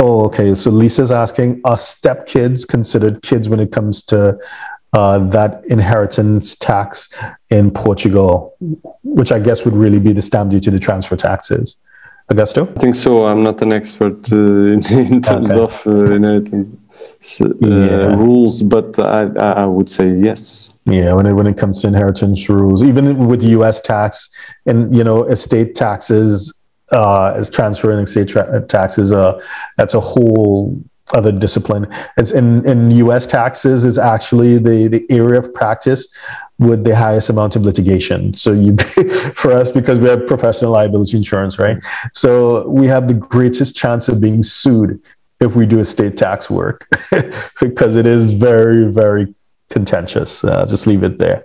Oh, okay. So Lisa's asking, are stepkids considered kids when it comes to uh, that inheritance tax in Portugal, which I guess would really be the stamp duty, the transfer taxes? Augusto? I think so. I'm not an expert uh, in, in terms Okay. of uh, inheritance uh, Yeah. rules, but I, I I would say yes. Yeah, when it when it comes to inheritance rules, even with U.S. tax and you know estate taxes, uh, as transferring estate tra- taxes, uh, that's a whole other discipline. It's in in U.S. taxes is actually the the area of practice with the highest amount of litigation. So you, for us, because we have professional liability insurance, right? So we have the greatest chance of being sued if we do estate tax work because it is very very contentious. Uh, just leave it there.